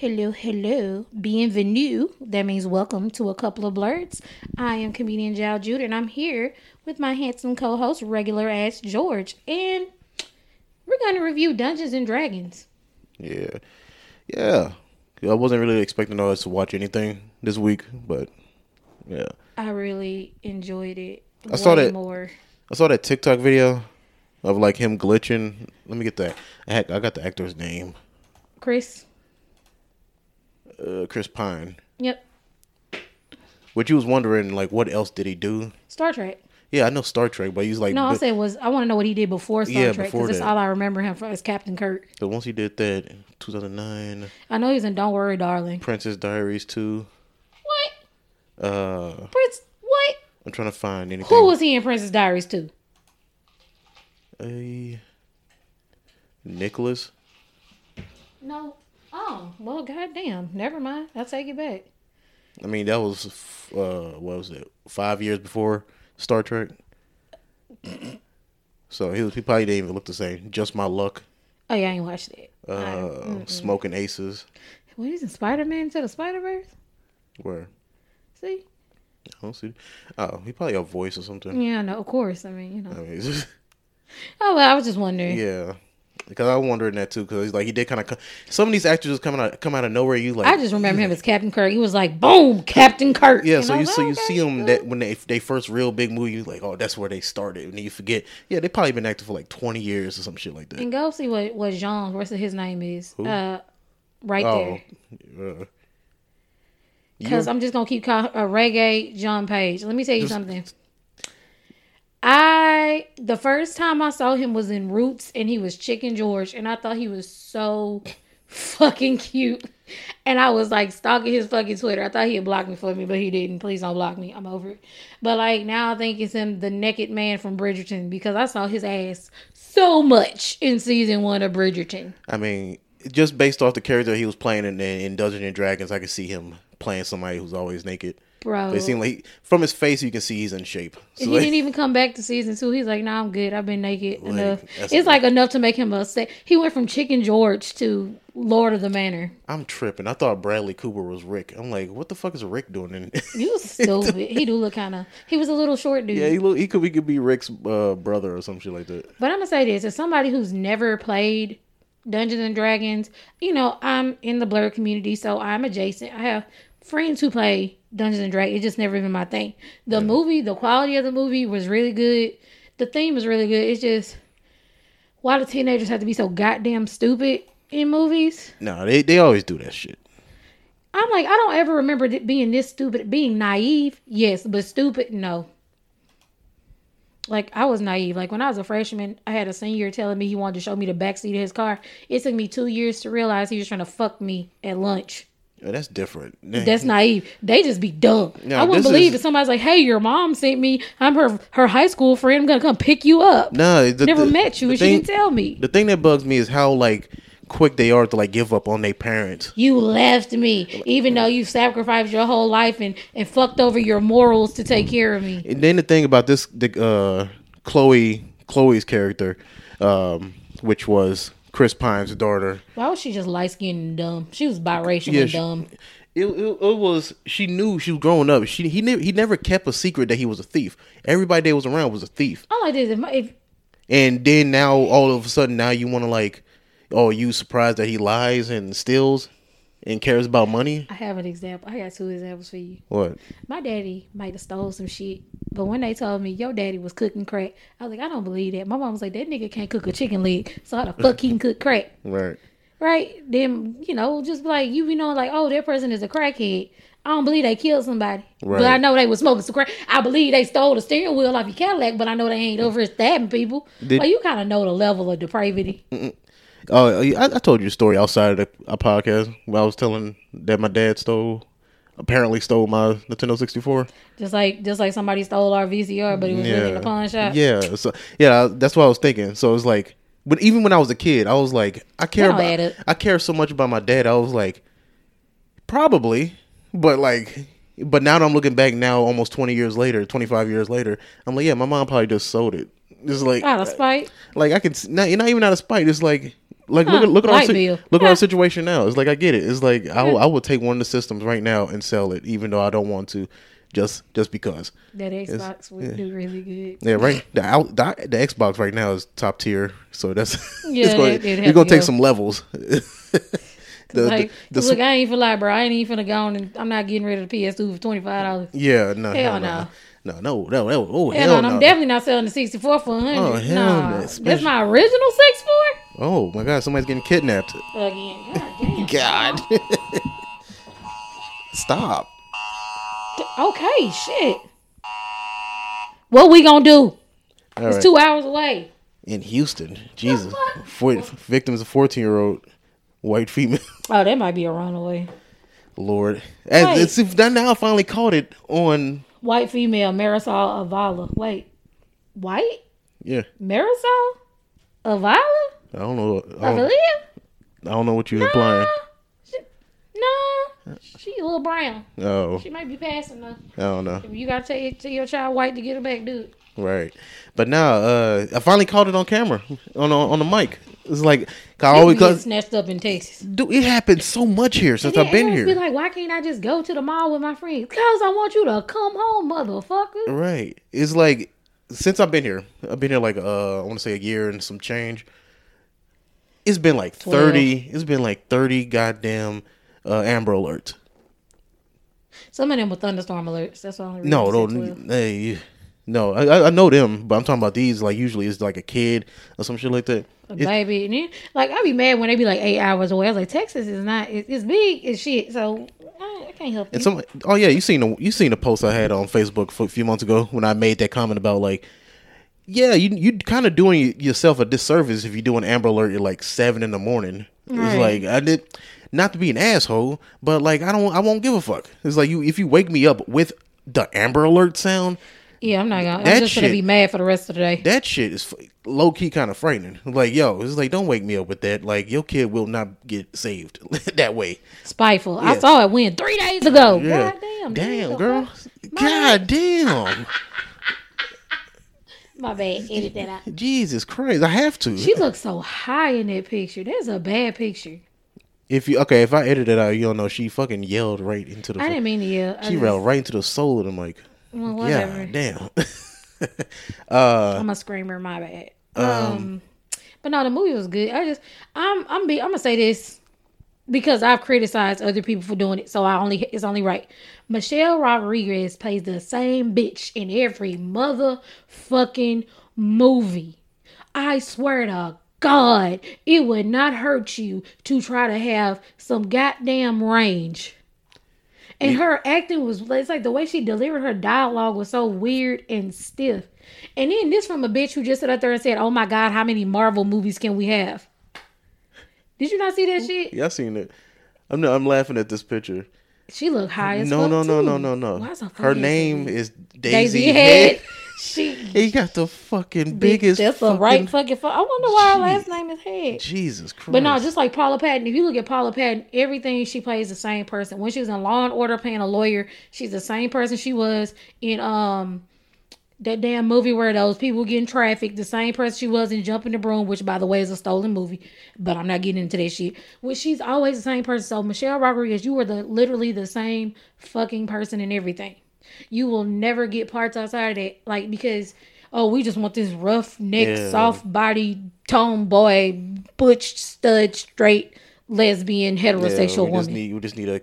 Hello, hello. Bienvenue. That means welcome to a couple of Blerdz. I am comedian Jal Jude, and I'm here with my handsome co host, regular ass George. And we're going to review Dungeons and Dragons. Yeah, yeah. I wasn't really expecting us to watch anything this week, but yeah, I really enjoyed it. I saw that- more. I saw that TikTok video of like him glitching. Let me get that. I, had, I got the actor's name, Chris? Uh, Chris Pine. Yep. Which you was wondering like what else did he do? Star Trek. Yeah, I know Star Trek, but he's like, No, I said was I want to know what he did before Star Yeah, Trek because that's all I remember him from is Captain Kirk. but once he did that, in 2009, I know he's in Don't Worry, Darling. Princess Diaries 2. What? Uh, Prince? What? I'm trying to find anything. Who was he in Princess Diaries too? a Nicholas? No. Oh, well, goddamn. Never mind. I'll take it back. I mean, that was uh, what was it? Five years before Star Trek. So he was, he probably didn't even look the same. Just my luck. Oh, yeah, I ain't watched it. Uh, smoking aces. What is it? Spider Man to the Spider Verse? Where See? I don't see. Oh, he probably a voice or something. Yeah, no, of course. I mean, you know. I mean, just- Oh, well, I was just wondering. yeah. Because I was wondering that too. Because like he did kind of some of these actors just coming out come out of nowhere. You like I just remember him as Captain Kirk. He was like, boom, Captain Kirk. Yeah, And so you was so you okay, see them cool. that when they they first real big movie, you like, oh, that's where they started, and then you forget. Yeah, they probably been acting for like twenty years or some shit like that. And go see what, what Jean, what's his name is. Uh, right Oh, there. uh, Because I'm just gonna keep calling uh, Regé-Jean Page. Let me tell you something. I the first time I saw him was in Roots, and he was Chicken George, and I thought he was so fucking cute. And I was like stalking his fucking Twitter. I thought he had blocked me for me, but he didn't. Please don't block me. I'm over it. But like now, I think it's him, the naked man from Bridgerton, because I saw his ass so much in season one of Bridgerton. I mean, just based off the character he was playing in, in Dungeons and Dragons, I could see him playing somebody who's always naked. Bro, It seemed like from his face, you can see he's in shape. So he didn't even come back to season two. He's like, "Nah, I'm good. I've been naked Like, enough." It's like enough to make him a. Sa- he went from Chicken George to Lord of the Manor. I'm tripping. I thought Bradley Cooper was Rick. I'm like, what the fuck is Rick doing? In- You stupid. he do look kind of. He was a little short dude. yeah, he look. He could. He could be Rick's uh, brother or some shit like that. But I'm gonna say this: as somebody who's never played Dungeons and Dragons, you know, I'm in the blur community, so I'm adjacent. I have friends who play Dungeons and Dragons. It's just never been my thing. The movie, the quality of the movie was really good. The theme was really good. It's just why do teenagers have to be so goddamn stupid in movies? No, they they always do that shit. I'm like, I don't ever remember it being this stupid. Being naive, yes, but stupid, no. Like I was naive. Like when I was a freshman, I had a senior telling me he wanted to show me the backseat of his car. It took me two years to realize he was trying to fuck me at lunch. Yeah, that's different. That's naive. They just be dumb. No, I wouldn't believe is- if somebody's like, "Hey, your mom sent me. I'm her her high school friend. I'm gonna come pick you up." No, the, Never the- met you, and she didn't tell me. The thing that bugs me is how like quick they are to like give up on their parents. You left me, even though you sacrificed your whole life and, and fucked over your morals to take care of me. And then the thing about this, the uh, Chloe, Chloe's character, um, which was Chris Pine's daughter. Why was she just light skinned and dumb? She was biracial Yeah, and she- dumb. It, it, it was she knew she was growing up. She he never he never kept a secret that he was a thief. Everybody that was around was a thief. I like this. If, if And then now all of a sudden now you want to like, oh you surprised that he lies and steals and cares about money. I have an example, I got two examples for you. What? My daddy might have stole some shit, but when they told me your daddy was cooking crack, I was like, I don't believe that. My mom was like, that nigga can't cook a chicken leg, so how the fuck he can cook crack? Right. Right? Then you know, just like you, you know, like oh, that person is a crackhead. I don't believe they killed somebody, but I know they was smoking some crack. I believe they stole the steering wheel off your Cadillac, but I know they ain't over stabbing people. Did- like you kind of know the level of depravity. Oh, I, I told you a story outside of the a podcast where I was telling that my dad stole, apparently stole my Nintendo sixty four. Just like just like somebody stole our VCR, but it was really in the pawn shop. Yeah. So yeah, that's what I was thinking. So it's like, but even when I was a kid, I was like, I care That don't add about. I care so much about my dad. I was like, probably, but like, but now that I'm looking back now, almost twenty years later, twenty five years later, I'm like, yeah, my mom probably just sold it. Just like, Out of spite. like I can not, not even out of spite. It's like like Huh, look at look at our si- look at our situation now. It's like I get it. It's like I will, I will take one of the systems right now and sell it, even though I don't want to, just just because. That Xbox would do really good. Yeah, right. The, out, the the Xbox right now is top tier, so that's Yeah, it's that- that'd you're gonna take some levels. the, like, the, the, look, I ain't for lie, bro. I ain't even finna go on and I'm not getting rid of the PS2 for twenty five dollars. yeah, no, Hell hell no. no, no, no, no, oh Hell, hell no, no. I'm definitely not selling the 64 for 100. Oh, hell nah, no, that's my original 64 Oh my god, somebody's getting kidnapped. again. God damn. God, stop. Okay, shit. What we gonna do? All It's right. two hours away. in Houston, Jesus? Four, victims of fourteen year old white female. Oh, that might be a runaway. Lord, and Wait. it's if that now finally caught it on. White female, Marisol Avala. Wait, white Yeah, Marisol Avala? I don't know. I don't, Avalia? I don't know what you're implying. No, she a little brown. Oh, She might be passing though. I don't know. You gotta tell, your- tell your child white to get her back, dude. Right, but now uh, I finally caught it on camera on on, on the mic. It's like I Always cause snatched up in Texas. dude, it happened so much here since I've been here. Be like, why can't I just go to the mall with my friends? Cause I want you to come home, motherfucker. Right. It's like since I've been here, I've been here like uh I want to say a year and some change. It's been like Twelve. 30, it's been like 30 goddamn uh Amber alerts. Some of them were thunderstorm alerts. That's reason. No, no, 12. hey, no. I, I- know them, but I'm talking about these like usually it's like a kid or some shit like that. A baby, and then, like i'd be mad when they be like eight hours away. I was like, Texas is not. It, it's big as shit. So I, I can't help And it. some, oh yeah, you seen the you seen the post I had on Facebook for a few months ago when I made that comment about like, yeah, you you kind of doing yourself a disservice if you do an Amber Alert at like seven in the morning. It's like I did, not to be an asshole, but like I don't, I won't give a fuck. It's like you if you wake me up with the Amber Alert sound, yeah, I'm not gonna. that I'm just gonna be mad for the rest of the day. that shit is low key kind of frightening. Like yo, it's like don't wake me up with that. Like your kid will not get saved that way. Spiteful. I saw it win three days ago. Yeah, God damn. damn girl, god damn. My bad. Edit that out. Jesus Christ, I have to. She looks so high in that picture. That's a bad picture. if you okay, if I edit it out, you don't know she fucking yelled right into the. I didn't mean to yell. I she just- yelled right into the soul of the mic. Well, whatever. Yeah, damn. uh, I'm a screamer. My bad. Um, but no, the movie was good. I just, I'm, I'm, be, I'm gonna say this because I've criticized other people for doing it, so I only, it's only right. Michelle Rodriguez plays the same bitch in every motherfucking movie. I swear to God, it would not hurt you to try to have some goddamn range. And her acting was it's like the way she delivered her dialogue was so weird and stiff. And then this from a bitch who just sat up there and said, Oh my god, how many Marvel movies can we have? Did you not see that shit? yeah, I seen it. I'm I'm laughing at this picture. She looked high as No, fuck. no, no, too. no, no, no. Her Her forehead so name is Daisy, Daisy Head. Head. She He got the fucking big. biggest. That's a fucking, right fucking. Fu- I wonder why her last name is Head. Jesus Christ. But no, just like Paula Patton, if you look at Paula Patton, everything she plays the same person. When she was in Law and Order playing a lawyer, she's the same person she was in um that damn movie where those people getting trafficked, the same person she was in Jumping the Broom, which by the way is a stolen movie, but I'm not getting into that shit. Which she's always the same person. So Michelle Rodriguez, you are the literally the same fucking person in everything. You will never get parts outside of that, like because oh, we just want this rough neck, Yeah. soft body, tomboy, butch, stud, straight, lesbian, yeah, heterosexual we just woman. need we just need a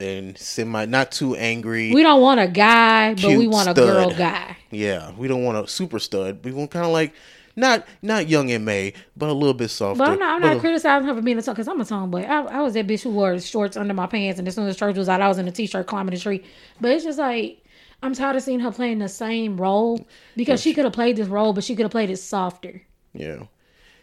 and semi not too angry. we don't want a guy, but we want a stud. girl guy. yeah, we don't want a super stud. We want kind of like not not young and May, but a little bit softer. But I'm not, I'm not a- uh, criticizing her for being a because I'm a tomboy. I, I was that bitch who wore shorts under my pants, and as soon as church was out, I was in a t-shirt climbing the tree. But it's just like I'm tired of seeing her playing the same role because she could have played this role, but she could have played it softer. Yeah.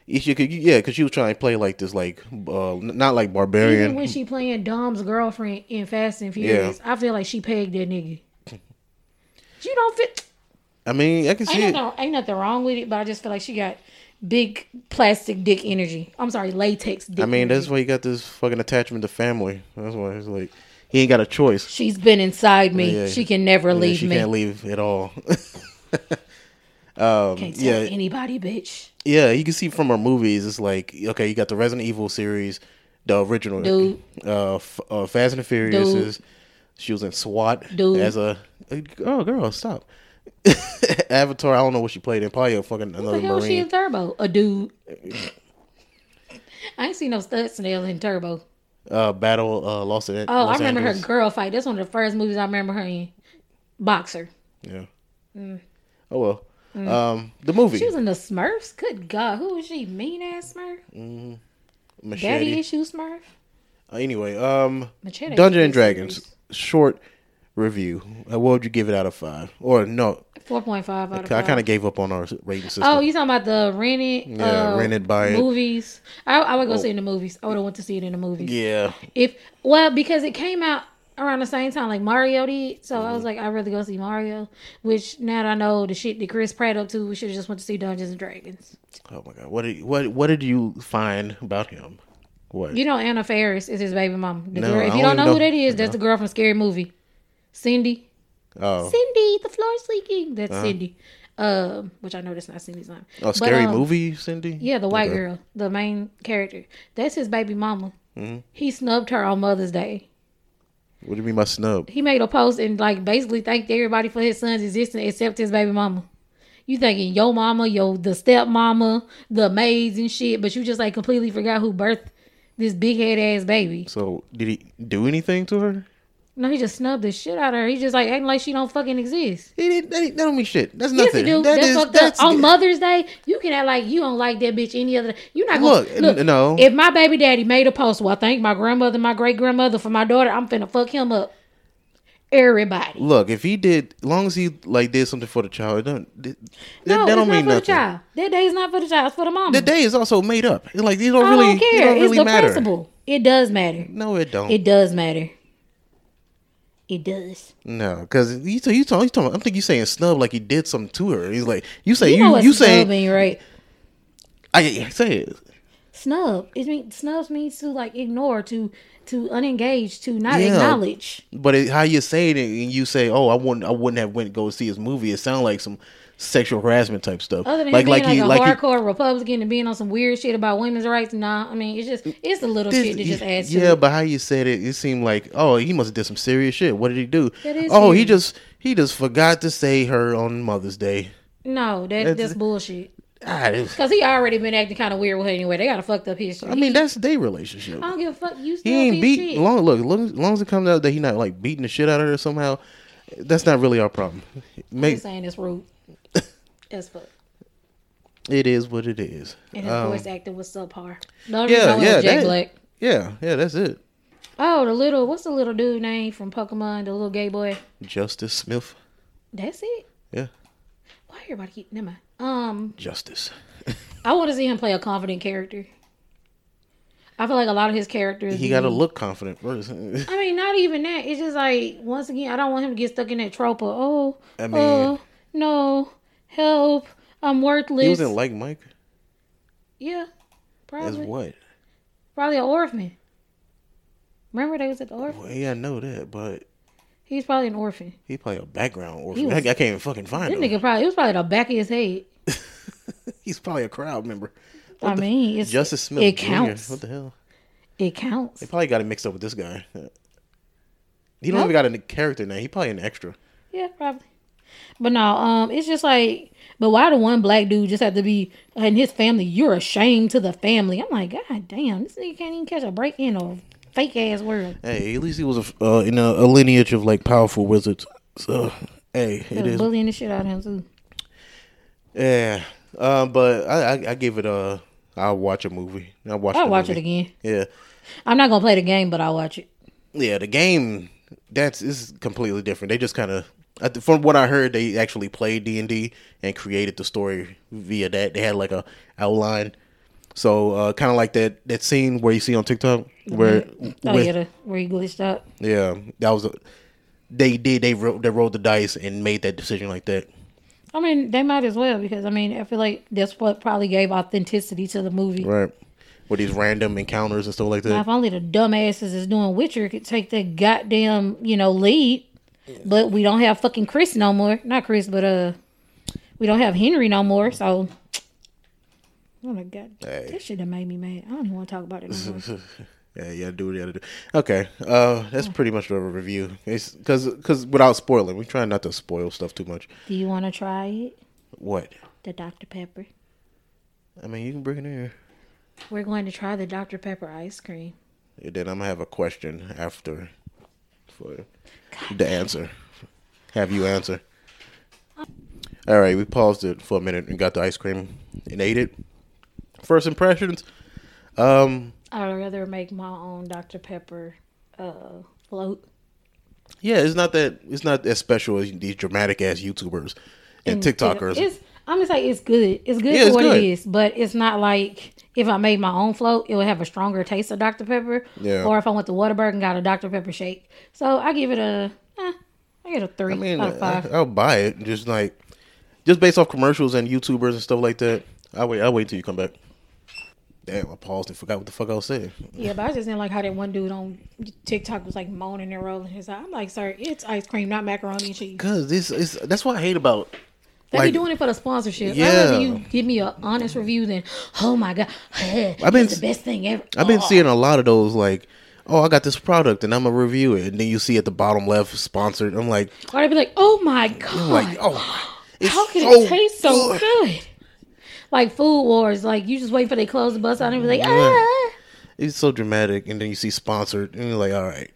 You should- yeah, because she was trying to play like this, like uh, not like barbarian. Even when she playing Dom's girlfriend in Fast and Furious, I feel like she pegged that nigga. She don't fit. I mean, I can see Ain't nothing, ain't nothing wrong with it, but I just feel like she got big plastic dick energy. I'm sorry, latex dick. I mean, that's why you got this fucking attachment to family. That's why it's like he ain't got a choice. She's been inside me. Yeah. she can never Yeah, leave she me. can't leave at all. Um, Can't tell yeah, anybody, bitch. yeah. You can see from her movies. It's like okay, you got the Resident Evil series, the original, Dude. Uh, F- uh, Fast and the Furious. Dude. She was in SWAT Dude. as a, a oh girl, stop. Avatar. I don't know what she played in. Probably a fucking What another the hell she in Turbo? A dude. I ain't seen no stud snail in Turbo. Uh, Battle uh, Los, An- Oh, I Los remember Angeles. her girl fight. That's one of the first movies I remember her in. Boxer. Yeah. Oh well. Um, the movie Mm. She was in the Smurfs. Good God, who was she? Mean ass Smurf. Mm. Daddy issue Smurf. Uh, anyway, um, Machete. Dungeon and Dragons series. short review. Uh, what would you give it out of five? Or no, Four point five out of I kind of gave up on our rating system. Oh, you talking about the rented? Yeah, uh, rented by movies. I, I would go see it in the movies. I would have went to see it in the movies. yeah, If well, because it came out around the same time like Mario did, so Mm-hmm. I was like, I'd rather go see Mario. Which now that I know the shit that Chris Pratt up to, we should have just went to see Dungeons and Dragons. Oh my god, what did what what did you find about him? What? You know, Anna Faris is his baby mama. No, girl, if you don't don't know, who that is, that's the girl from Scary Movie, Cindy. oh, Cindy, the floor's leaking. That's Cindy. Um, which I know that's not Cindy's name. a scary um, movie, Cindy. Yeah, the white Okay. girl, the main character. That's his baby mama. Mm-hmm. He snubbed her on Mother's Day. What do you mean by snub? He made a post and like basically thanked everybody for his son's existence except his baby mama. You thinking your mama, yo, the step mama, the maids and shit, but you just like completely forgot who birthed this big head ass baby. So did he do anything to her? No, he just snubbed the shit out of her. He just like acting like she don't fucking exist. He didn't. That, that don't mean shit. That's Yes, nothing. do. That that's is- fucked that's- up. On Mother's Day, you can act like you don't like that bitch any other. Day. You're not Look, gonna look. no. If my baby daddy made a post, well, I thank my grandmother, my great grandmother for my daughter. I'm finna fuck him up. Everybody. Look, if he did, as long as he like did something for the child, don't, that, No, that don't not mean for the nothing. child. That day is not for the child. It's for the mom. The day is also made up. Like these don't I really, don't it care. don't it's really the matter. principle. It does matter. No, it don't. It does matter. It does. no, because you you talking, you talking. I'm thinking you saying snub like he did something to her. He's like you say You, you you, say right? I I say it. Snub. It mean snubs means to like ignore, to to unengage, to not Yeah. acknowledge. But it, how you say it and you say, "Oh, I wouldn't, I wouldn't have went to go see his movie." It sounds like some sexual harassment type stuff. Other than like being like, he a like he, hardcore Republican and being on some weird shit about women's rights, nah. I mean, it's just it's a little This- shit that just adds to yeah, but how you said it, it seemed like oh he must have did some serious shit. What did he do? Oh, he just he just forgot to say her on Mother's Day. No, that That's- that's bullshit. Ah, Cause he already been acting kind of weird with her anyway. They got a fucked up history. I mean that's their relationship. I don't give a fuck. You still He ain't beat shit. long. Look, long, long as it comes out that he not like beating the shit out of her somehow, that's not really our problem. I'm saying it's rude. As fuck. it is what it is. And his Um, voice acting was subpar. Only yeah, reason I went yeah, Jack that- Black. yeah, yeah, that's it. Oh, the little what's the little dude name from Pokemon? The little gay boy. Justice Smith. That's it. Yeah, Why everybody keep never mind. Um, Justice. I want to see him play a confident character. I feel like a lot of his characters. He got to look confident first. I mean, not even that. It's just like once again, I don't want him to get stuck in that trope of oh, I mean- oh no, help, I'm worthless. he wasn't like Mike yeah, as probably what? probably an orphan. Remember they was at the orphan. Well, yeah, I know that, but He's probably an orphan. he probably a background orphan. was- I, I can't even fucking find That him. nigga probably it was probably the back of his head. He's probably a crowd member. I mean, it's Justice Smith. It Jr. counts. What the hell? It counts. They probably got it mixed up with this guy. He don't Nope. even got a character name. He probably an extra. Yeah, probably. But no, um, it's just like, but why the one black dude just have to be in his family? You're a shame to the family. I'm like, God damn, this nigga can't even catch a break in a fake ass world. Hey, at least he was a, uh, in a, a lineage of like powerful wizards. So, hey, it is. bullying the shit out of him too. Yeah, um, but I, I I give it a. I'll watch a movie. I'll watch. I'll watch movie. it again. Yeah, I'm not gonna play the game, but I'll watch it. yeah. The game that's is completely different. They just kind of. From what I heard, they actually played D and D and created the story via that. They had like a outline, so uh, kind of like that that scene where you see on TikTok where, Oh with- yeah, the, where he glitched out. Yeah, that was a. They did. They wrote. They rolled the dice and made that decision like that. I mean, they might as well because I mean, I feel like that's what probably gave authenticity to the movie. Right. With these random encounters and stuff like Now, that. if only the dumbasses is doing Witcher could take that goddamn, you know, lead. But we don't have fucking Chris no more. Not Chris, but uh, We don't have Henry no more, so. Oh my god, Hey. that shit done made me mad. I don't even want to talk about it no more. Yeah, you gotta do what you gotta do. Okay, uh, that's pretty much the review. It's because because without spoiling, we try not to spoil stuff too much. Do you want to try it? What? The Dr Pepper. I mean, you can bring it in here. We're going to try the Dr Pepper ice cream. And then I'm gonna have a question after for the answer. Have you answer? All right, we paused it for a minute and got the ice cream and ate it. First impressions. Um, I'd rather make my own Dr Pepper uh, float. yeah, it's not that it's not as special as these dramatic ass YouTubers and, TikTokers. It's I'm gonna say it's good. It's good Yeah, for it's what good. it is, but it's not like if I made my own float, it would have a stronger taste of Dr Pepper. Yeah. Or if I went to Whataburger and got a Dr Pepper shake, so I give it a, eh, I get a three I mean, out of five. I, I'll buy it. Just like, just based off commercials and YouTubers and stuff like that. I'll wait. I'll wait till you come back. Damn, I paused and forgot what the fuck I was saying. yeah, but I just didn't like how that one dude on TikTok was like moaning and rolling his eye. I'm like, sir, it's ice cream, not macaroni and cheese. Cause this is that's what I hate about. They Like- be doing it for the sponsorship. Yeah. I'd you give me an honest review than, oh my god, I've been- the best thing ever. I've been Oh. seeing a lot of those like, oh, I got this product and I'm gonna review it, and then you see at the bottom left sponsored. I'm like, Or they'd be like, oh my god. Like, oh, my- it's How can so it taste so good. good? Like Food Wars, like you just wait for they close the bus out and be like, ah. It's so dramatic, and then you see sponsored, and you're like, all right,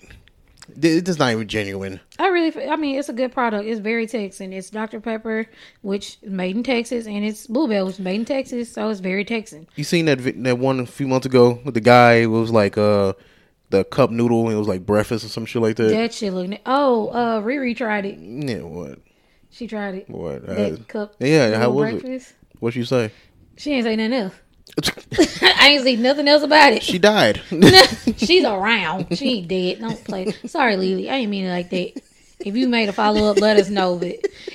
it's not even genuine. I really, I mean, it's a good product. It's very Texan. It's Dr Pepper, which is made in Texas, and it's Bluebell, which is made in Texas, so it's very Texan. You seen that that one a few months ago with the guy? It was like uh the cup noodle, and it was like breakfast or some shit like that. That shit looked. Oh, uh, Riri tried it. Yeah, what? She tried it. What? That Uh, cup. yeah, how was it? breakfast. What you say? She ain't say nothing else. I ain't see nothing else about it. she died. She's around. She ain't dead. Don't play. Sorry, Lily. I ain't mean it like that. If you made a follow up, let us know. But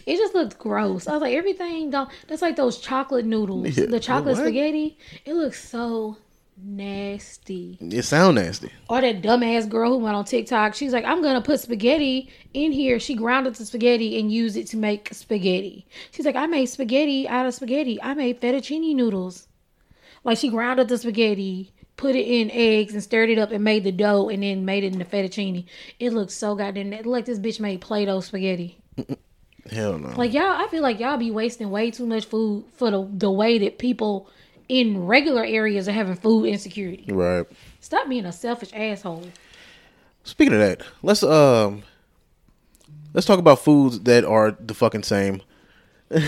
it just looks gross. I was like, everything don't. That's like those chocolate noodles, Yeah. the chocolate What? spaghetti. It looks so nasty. it sound nasty. Or that dumbass girl who went on TikTok. She's like, I'm gonna put spaghetti in here. She grounded the spaghetti and used it to make spaghetti. She's like, I made spaghetti out of spaghetti. I made fettuccine noodles. Like she ground up the spaghetti, put it in eggs and stirred it up and made the dough and then made it into fettuccine. It looks so goddamn it like this bitch made Play-Doh spaghetti. Hell no. Like y'all, I feel like y'all be wasting way too much food for the the way that people in regular areas are having food insecurity. right. Stop being a selfish asshole. Speaking of that, let's um let's talk about foods that are the fucking same.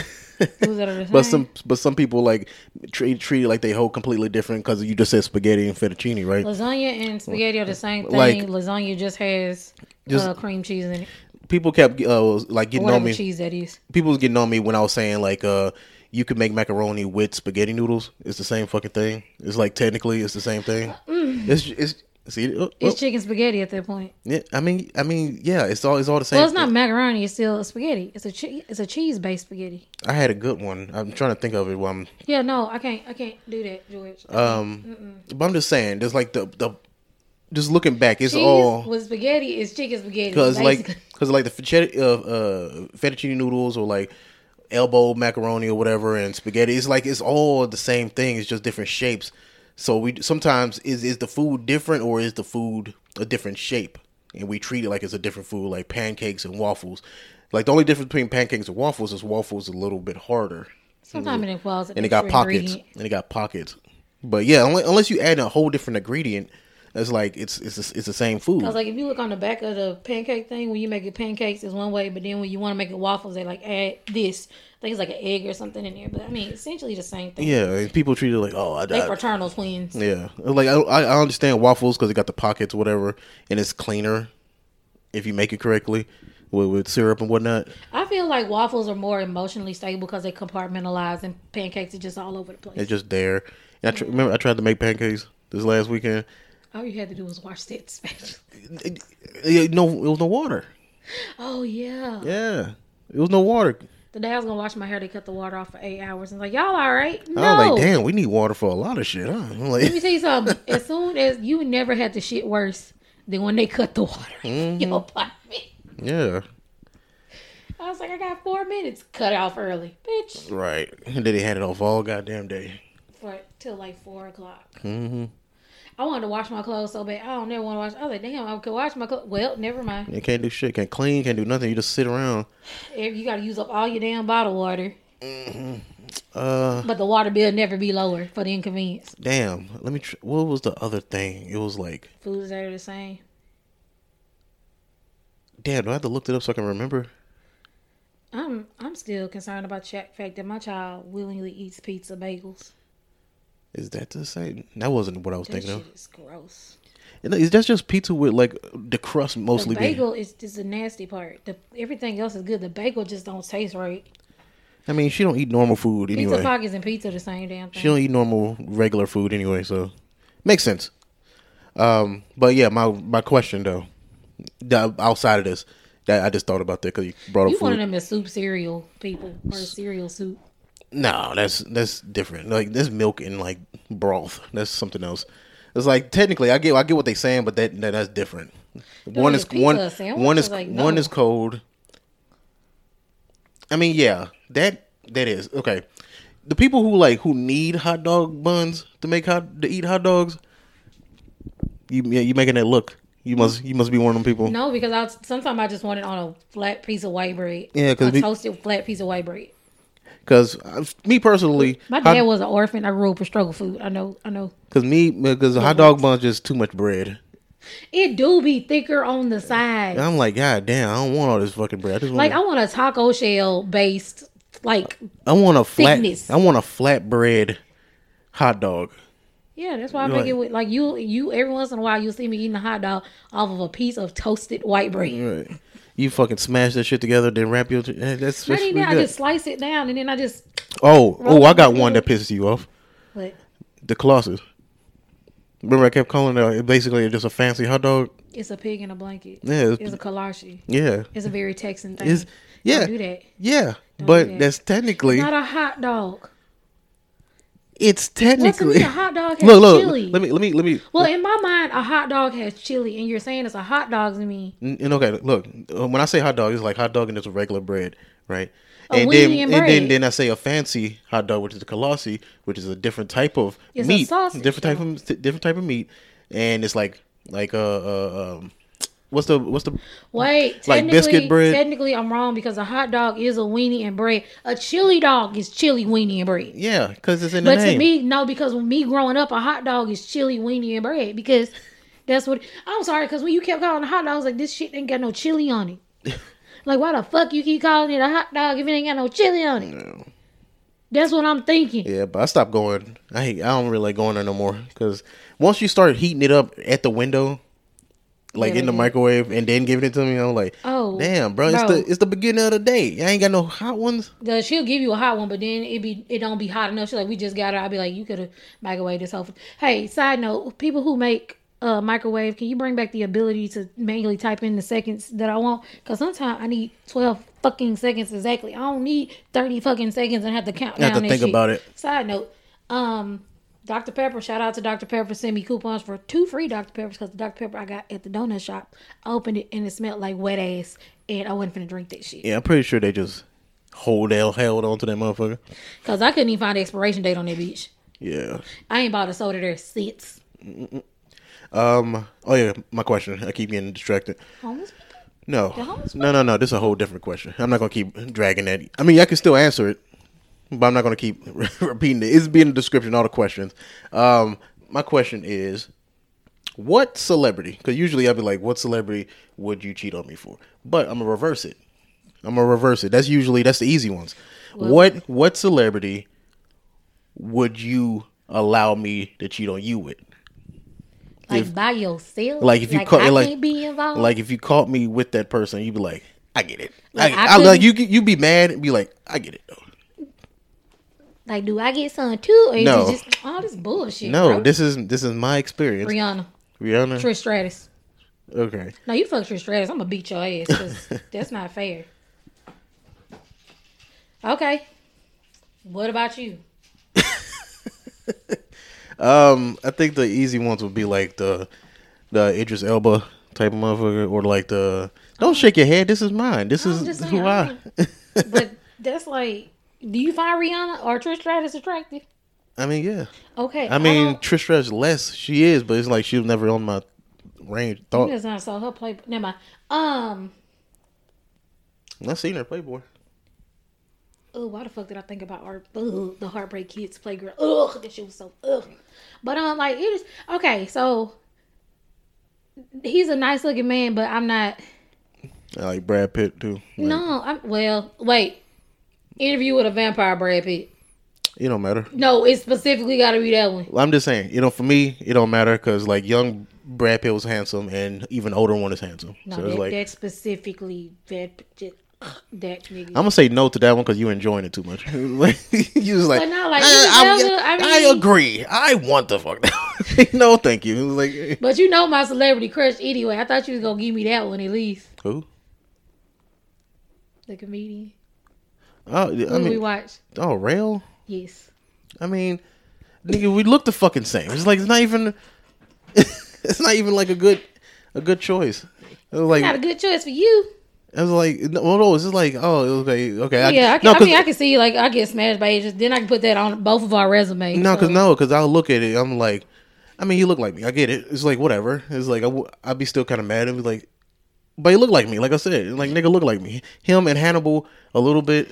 But some but some people like treat treat it like they hold completely different because you just said spaghetti and fettuccine, right? Lasagna and spaghetti are the same thing. Like- Lasagna just has Just- uh, cream cheese in it. People kept uh like getting on me. cheese that is. People was getting on me when I was saying like uh you could make macaroni with spaghetti noodles. It's the same fucking thing. It's like technically it's the same thing. It's it's see oh, Mm. It's oh, chicken spaghetti at that point. yeah, I mean I mean yeah, it's all it's all the same. Well, it's not macaroni. It's still spaghetti. It's a che- it's a cheese based spaghetti. I had a good one. I'm trying to think of it while I'm Yeah, no, I can't. I can't do that, George. um but I'm just saying there's like the the just looking back it's cheese all with spaghetti is chicken spaghetti. Cause like, cause like the fettuccine, uh, uh, fettuccine noodles or like elbow macaroni or whatever and spaghetti. It's like it's all the same thing. It's just different shapes. So we sometimes is is the food different or is the food a different shape? And we treat it like it's a different food, like pancakes and waffles. Like the only difference between pancakes and waffles is waffles a little bit harder sometimes it involves and it got pockets and it got pockets. But yeah, unless you add a whole different ingredient, it's like it's it's it's the same food. Cause like if you look on the back of the pancake thing, when you make it pancakes it's one way, but then when you want to make it waffles, they like add this. I think it's like an egg or something in there. But I mean, essentially the same thing. Yeah, and people treat it like, oh, I, They I fraternal twins. yeah, like I, I understand waffles because it got the pockets, or whatever, and it's cleaner if you make it correctly with, with syrup and whatnot. I feel like waffles are more emotionally stable because they compartmentalize, and pancakes are just all over the place. It's just there. And I tr- remember I tried to make pancakes this last weekend. All you had to do was wash that spatula. It, it- no, it was no water. Oh yeah. Yeah, it was no water. The day I was gonna wash my hair, they cut the water off for eight hours. And like, y'all all right? No. I was like, damn, we need water for a lot of shit. Huh? I'm Let me tell you something. As soon as you never had the shit worse than when they cut the water Mm-hmm. your apartment. yeah, I was like, I got four minutes. Cut off early, bitch. Right. And then they had it off all goddamn day. For till like four o'clock. Mm-hmm. I wanted to wash my clothes so bad. I don't never want to wash. I was like, damn, I could wash my clothes. Well, never mind. You can't do shit. Can't clean. Can't do nothing. You just sit around. You got to use up all your damn bottled water. Uh, But the water bill never be lower for the inconvenience. damn. Let me. Tr- what was the other thing? It was like, Foods that are the same. damn. Do I have to look it up so I can remember? I'm I'm still concerned about the fact that my child willingly eats pizza bagels. Is that the same? That wasn't what I was That thinking shit of. is gross. And Is that just pizza with like the crust mostly the being? bagel is is the nasty part. The everything else is good. The bagel just don't taste right. I mean, she don't eat normal food anyway. Pizza pockets and pizza the same damn thing. She don't eat normal regular food anyway, so makes sense. Um, but yeah, my my question though, the, outside of this, that I just thought about that because you brought up you one of them is soup cereal people or cereal soup. No, that's that's different. Like there's milk and like broth, that's something else. It's like technically, I get I get what they're saying, but that, that that's different. one is one one is like, one no. is cold. I mean, yeah, that that is okay. The people who like who need hot dog buns to make hot to eat hot dogs, you yeah, you making that look. You must you must be one of them people. No, because I sometimes I just want it on a flat piece of white bread. Yeah, 'cause a toasted flat piece of white bread. Because uh, me personally, My dad was an orphan. I grew up with struggle food. I know. I know. Cause me, uh, because a hot dog bun's just too much bread. It do be thicker on the side. And I'm like, God damn, I don't want all this fucking bread. I just want, Like I want a taco shell based. Like I want a flat, thickness. I want a flat bread hot dog. Yeah, that's why I make it with like you. You every once in a while you'll see me eating a hot dog off of a piece of toasted white bread. Right. You fucking smash that shit together, then wrap your. eh, That's, that's Not even that, I just slice it down and then I just. oh, oh, I got one that pisses you off. What? The kolaches. Remember, I kept calling it uh, basically just a fancy hot dog. It's a pig in a blanket. Yeah, It's it's, a kolache. yeah, It's a very Texan thing. it's yeah, Don't do that. yeah. But do that. that's technically Not a hot dog. It's Well, technically. me, a hot dog has look, look. chili. Let me, let me, let me. well, in my mind, a hot dog has chili, and you're saying it's a hot dog to me. And okay, look, uh, when I say hot dog, it's like hot dog and just a regular bread, right? A and then and and then then I say a fancy hot dog, which is a kolache, which is a different type of It's a meat, sausage, different type of different type of meat, and it's like like uh, uh um, what's the what's the Wait, Like biscuit bread? technically, I'm wrong because a hot dog is a weenie and bread. A chili dog is chili weenie and bread. yeah, because it's in the But name. to me, no, because when me growing up, a hot dog is chili weenie and bread because that's what. I'm sorry, because when you kept calling a hot dog, I was like, this shit ain't got no chili on it. like, why the fuck you keep calling it a hot dog if it ain't got no chili on it? That's what I'm thinking. yeah, but I stopped going. I hate, I don't really like going there no more because once you start heating it up at the window. Like Yeah, in the yeah. microwave and then giving it to me, I'm like, Oh, damn, bro, it's bro. the it's the beginning of the day. I ain't got no hot ones. The, she'll give you a hot one, but then it be it don't be hot enough. She's like, we just got it. I'll be like, you could have microwaved this whole. Thing. Hey, side note, people who make uh microwave, can you bring back the ability to manually type in the seconds that I want? Because sometimes I need twelve fucking seconds exactly. I don't need thirty fucking seconds and have to count I have down. to think shit. about it. Side note, um. Dr. Pepper, shout out to Dr. Pepper, send me coupons for two free Dr. Peppers because the Dr. Pepper I got at the donut shop, I opened it and it smelled like wet ass, and I wasn't finna drink that shit. Yeah, I'm pretty sure they just hold held, held on to that motherfucker. Cause I couldn't even find the expiration date on that bitch. Yeah. I ain't bought a soda there since. Um. Oh yeah. My question. I keep getting distracted. Homeless? No. homeless No. No. No. This is a whole different question. I'm not gonna keep dragging that. I mean, I can still answer it, but I'm not gonna keep repeating it. It's being a description. All the questions. Um. My question is, what celebrity? Because usually I'd be like, what celebrity would you cheat on me for? But I'm gonna reverse it. I'm gonna reverse it. That's usually that's the easy ones. what What celebrity would you allow me to cheat on you with? Like If- by yourself? Like if you like, caught I like be involved. like if you caught me with that person, you'd be like, I get it. Like, I, I I, like you. You be mad and be like, I get it though. Like, do I get some too? Or is No. it just all this bullshit? No, bro? this is this is my experience. Rihanna, Rihanna. Trish Stratus. Okay. No, you fuck Trish Stratus. I'm gonna beat your ass because that's not fair. Okay. What about you? Um, I think the easy ones would be like the the Idris Elba type of motherfucker, or like the don't shake your head. This is mine. This I'm is saying, who I I. but that's like, do you find Rihanna or Trish Stratus attractive? I mean, yeah. Okay, I mean, Trish Stratus less she is, but it's like she was never on my range. Thought just not saw her play. Never mind. Um. I seen her Playboy. Oh, why the fuck did I think about our Ugh, the Heartbreak Kids Playground. Ugh, that shit was so ugh. But um, like it is okay. So he's a nice looking man, but I'm not. I like Brad Pitt too. Like, No, I'm well. Wait, interview with a vampire, Brad Pitt. it don't matter. No, it specifically got to be that one. I'm just saying, you know, for me, it don't matter because like young Brad Pitt was handsome, and even older one is handsome. No, so that, like that specifically that that nigga. I'm gonna say no to that one because you're enjoying it too much. You was like, no, like, I, Idris I- Elba, I I agree. I want the fuck. that. no, thank you. Was like, but you know my celebrity crush anyway. I thought you was gonna give me that one at least. who? The comedian Oh, who I we mean, watched. oh, rail. Yes. I mean, nigga, we look the fucking same. It's like it's not even. it's not even like a good, a good choice. It was like Not a good choice for you. it was like no, no, it's just like oh okay okay yeah, I, can, no, I mean, I can see like I get smashed by ages. Then I can put that on both of our resumes. No, because so. no, because I'll look at it. I'm like, I mean, he look like me. I get it. It's like whatever. It's like I w- I'd be still kind of mad. I'd be like, but he look like me. Like I said, like nigga look like me. Him and Hannibal a little bit.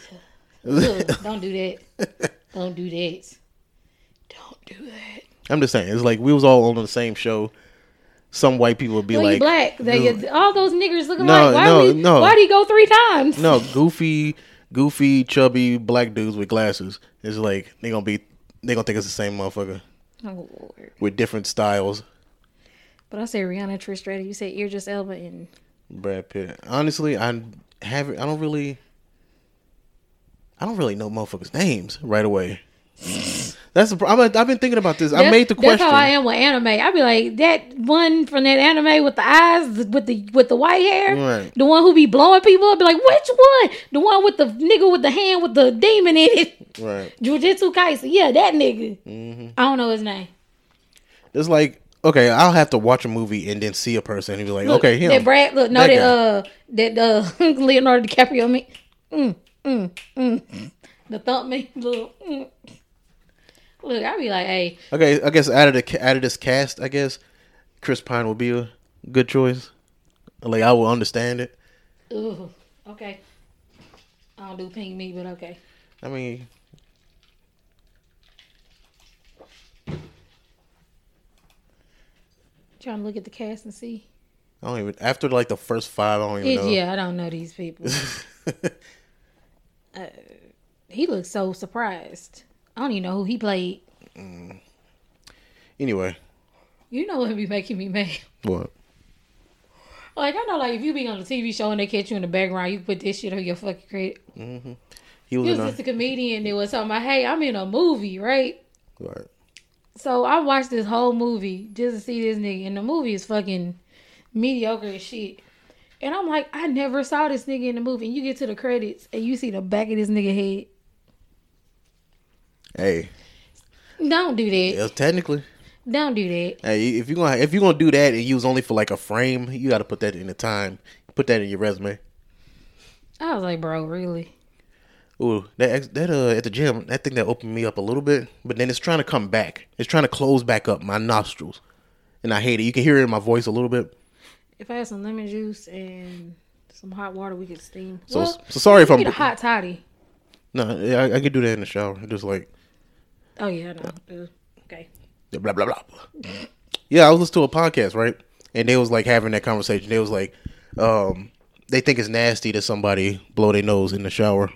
Don't do that. Don't do that. Don't do that. I'm just saying. It's like we was all on the same show. Some white people would be Well, like, black. They, all those niggers looking No, like. Why no, we, no. Why'd he go three times? no, goofy, goofy, chubby black dudes with glasses. It's like they gonna be, they gonna think it's the same motherfucker Oh, Lord. with different styles. But I say Rihanna, Trish Stratus. You said Idris Elba and Brad Pitt. Honestly, I haven't. I don't really. I don't really know motherfuckers' names right away. That's the. pro- I'm, I've been thinking about this. I made the question. That's how I am with anime. I'd be like that one from that anime with the eyes, with the with the white hair, Right. the one who be blowing people. I'd be like, which one? The one with the nigga with the hand with the demon in it. Right. Jujutsu Kaisen. Yeah, that nigga. Mm-hmm. I don't know his name. It's like okay, I'll have to watch a movie and then see a person and be like, Look, okay, him. That Brad. Look, no, That that, uh, that uh, Leonardo DiCaprio. Me. Mm, mm, mm. The thump me. little. Mm. Look, I be like, hey, Okay, I guess out of the out of this cast, I guess Chris Pine would be a good choice. Like I will understand it. ooh, okay. I don't do ping me, but okay. I mean, Trying to look at the cast and see. I don't even after like the first five. I don't even It, know. yeah, I don't know these people. Uh, he looks so surprised. I don't even know who he played. Anyway, You know what be making me mad? what? Like I know, like if you be on a TV show and they catch you in the background, you put this shit on your fucking credit. He He was was in a just a comedian that was talking about, hey, I'm in a movie, right? right. So I watched this whole movie just to see this nigga, and the movie is fucking mediocre as shit. And I'm like, I never saw this nigga in the movie. And you get to the credits and you see the back of this nigga head. Hey, Don't do that. yeah, technically. Don't do that. Hey, if you gonna if you gonna do that and use only for like a frame, you got to put that in the time. Put that in your resume. I was like, bro, really? Ooh, that that uh at the gym, that thing that opened me up a little bit, but then it's trying to come back. It's trying to close back up my nostrils, and I hate it. You can hear it in my voice a little bit. If I had some lemon juice and some hot water, we could steam. So well, so sorry if I'm need a hot toddy. no, yeah, I, I can do that in the shower. Just like Oh yeah, I know. Uh, Okay. blah blah blah. Yeah, I was listening to a podcast right, and they was like having that conversation. They was like, um, they think it's nasty that somebody blow their nose in the shower.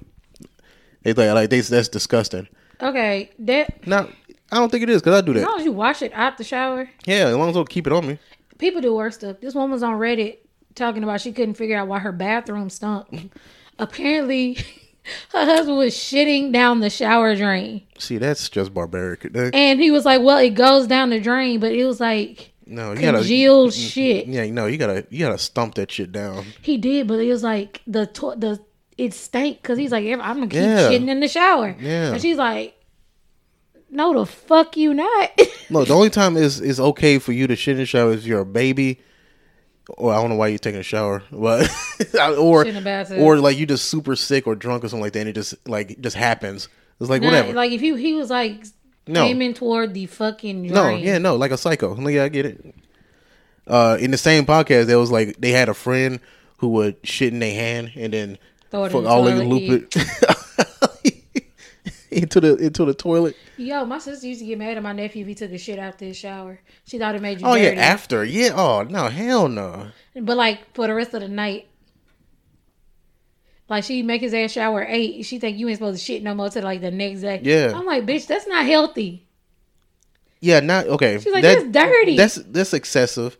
They like like they that's disgusting. Okay. That Now I don't think it is because I do as that. long as you wash it out the shower, Yeah, as long as I keep it on me. People do worse stuff. This woman was on Reddit talking about she couldn't figure out why her bathroom stunk. Apparently, her husband was shitting down the shower drain, See, that's just barbaric. That- and he was like, "Well, it goes down the drain, but it was like No, you gotta congealed shit." Yeah, no, you gotta you gotta stomp that shit down. He did, but it was like the to- the it stank because he's like, I'm gonna keep Yeah. shitting in the shower. Yeah. and she's like, No, the fuck you not. No, the only time is is okay for you to shit in the shower is if you're a baby or I don't know why you're taking a shower, but or in the or like you just super sick or drunk or something like that, and it just like it just happens. It's like Nah, whatever. Like if he he was like No. aiming toward the fucking drain. no, yeah, no, like a psycho. Like, yeah, I get it. Uh, in the same podcast, there was like they had a friend who would shit in their hand and then Throw it in fuck the all they toilet, loop it into the into the toilet. Yo, my sister used to get mad at my nephew if he took a shit after his shower. She thought it made you Oh yeah, dirty. after yeah. Oh no, hell no. But like for the rest of the night, like she make his ass shower at eight. She think you ain't supposed to shit no more till like the next day. Yeah. I'm like, bitch, that's not healthy. Yeah, not okay. She's like, "That's dirty." That's that's excessive.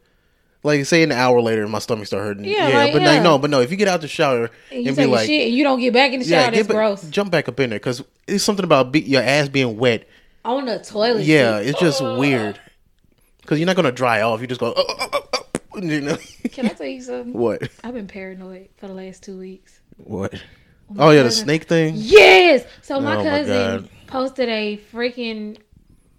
Like say an hour later, my stomach start hurting. Yeah, Yeah, like, but yeah. like, no, but no. If you get out the shower And you and be like, shit and you don't get back in the shower. yeah, that's ba- gross. jump back up in there because it's something about be, your ass being wet. On the toilet. Yeah, seat. it's just weird because you're not gonna dry off. You just go, oh, oh, oh, oh, you know Can I tell you something? what? I've been paranoid for the last two weeks. What? Oh, oh yeah, the snake thing. Yes. So my Oh, my cousin God. posted a freaking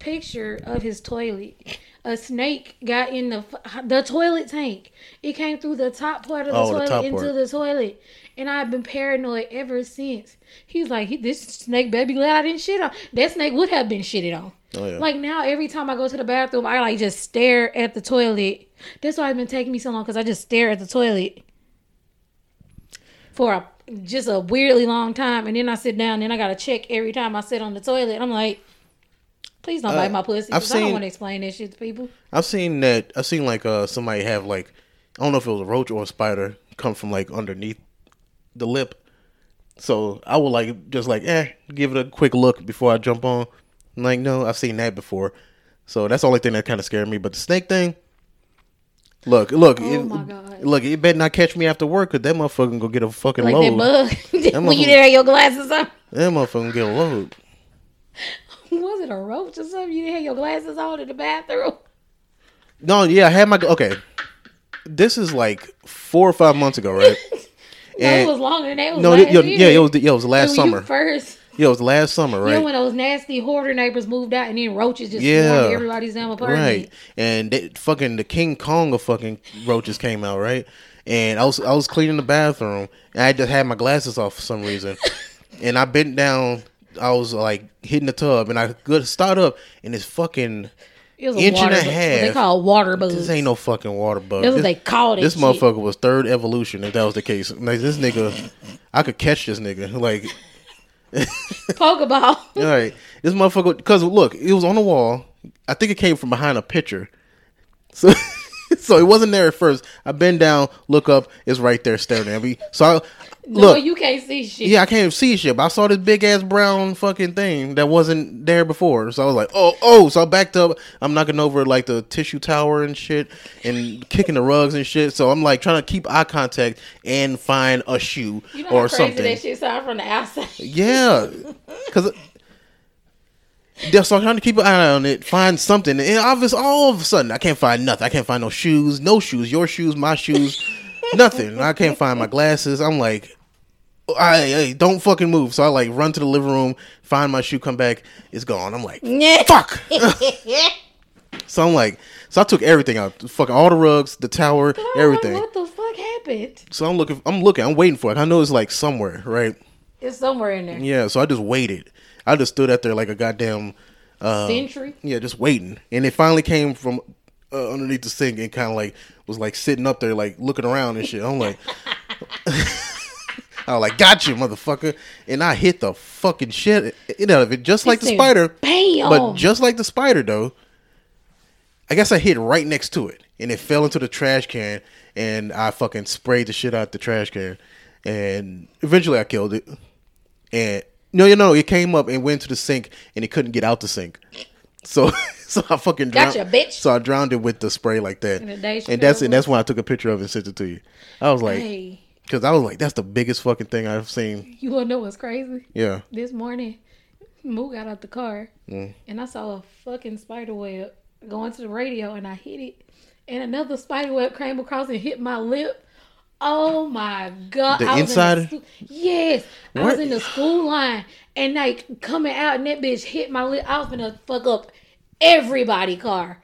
picture of his toilet. A snake got in the the toilet tank. It came through the top part of the Oh, toilet top into part. the toilet, and I've been paranoid ever since. He's like, he, "This snake baby glad I didn't shit on." That snake would have been shitted on. Oh yeah. Like now, every time I go to the bathroom, I like just stare at the toilet. That's why it's been taking me so long because I just stare at the toilet for a just a weirdly long time, and then I sit down. Then I gotta check every time I sit on the toilet. I'm like, please don't Uh, bite my pussy. I've 'cause I don't want to explain that shit to people. I've seen that. I've seen like uh somebody have like I don't know if it was a roach or a spider come from like underneath the lip. So I would like just like eh give it a quick look before I jump on. I'm like no, I've seen that before. So that's the only thing that kind of scared me. But the snake thing, look, look, Oh it, my God. look, it better not catch me after work because that motherfucker gonna get a fucking Like load. that bug when you didn't have your glasses on. That motherfucker gonna get a load. Was it a roach or something? You didn't have your glasses on in the bathroom. No, yeah, I had my okay. This is like four or five months ago, right? No, And- it was longer than that. It was no, last yeah, yeah, it was yeah, it was last When summer. You first. Yeah, it was last summer, right? You know when those nasty hoarder neighbors moved out and then roaches just Yeah. everybody's damn apartment. Right. And they, fucking the King Kong of fucking roaches came out, right? And I was I was cleaning the bathroom and I just had my glasses off for some reason. and I bent down, I was like hitting the tub and I good start up and it's fucking It was Inch and a bug. What They half. call water bugs. this ain't no fucking water bug. That's what This- they called it. This shit. motherfucker was third evolution if that was the case. Like this nigga I could catch this nigga. Like Pokeball. All right, this motherfucker. Because look, it was on the wall. I think it came from behind a picture. So, so it wasn't there at first. I bend down, look up. It's right there staring at me. So I no, look. you can't see shit. Yeah, I can't see shit, but I saw this big ass brown fucking thing that wasn't there before. So I was like, oh, oh. So I backed up. I'm knocking over like the tissue tower and shit and kicking the rugs and shit. So I'm like trying to keep eye contact and find a shoe You know or crazy something. that shit sound from the outside. Yeah, because yeah, so I'm trying to keep an eye on it, find something, and obviously, all of a sudden, I can't find nothing. I can't find no shoes, no shoes, your shoes, my shoes, nothing. I can't find my glasses. I'm like, I, I don't fucking move. So I like run to the living room, find my shoe, come back, it's gone. I'm like, fuck. so I'm like, so I took everything out, fucking all the rugs, the tower, everything. what the fuck happened? So I'm looking, I'm looking, I'm waiting for it. I know it's like somewhere, right? It's somewhere in there. Yeah, so I just waited. I just stood out there like a goddamn uh, Century. yeah, just waiting. And it finally came from uh, underneath the sink and kind of like was like sitting up there like looking around and shit. I'm like, I was like, got you, motherfucker. And I hit the fucking shit you know, of it just like the spider. "Bam!" But just like the spider though, I guess I hit right next to it and it fell into the trash can and I fucking sprayed the shit out the trash can. And eventually I killed it. And no, you know, it came up and went to the sink and it couldn't get out the sink. So so I fucking drowned. Gotcha, bitch. So I drowned it with the spray like that. And And that's and that's when I took a picture of it and sent it to you. I was like, Hey, because I was like, that's the biggest fucking thing I've seen. you wanna know what's crazy? Yeah. This morning, Moo got out the car Mm. and I saw a fucking spider web going to the radio and I hit it. And another spider web came across and hit my lip. Oh my god! The I in yes, I was in the school line and like coming out and that bitch hit my lip. I was gonna fuck up everybody car.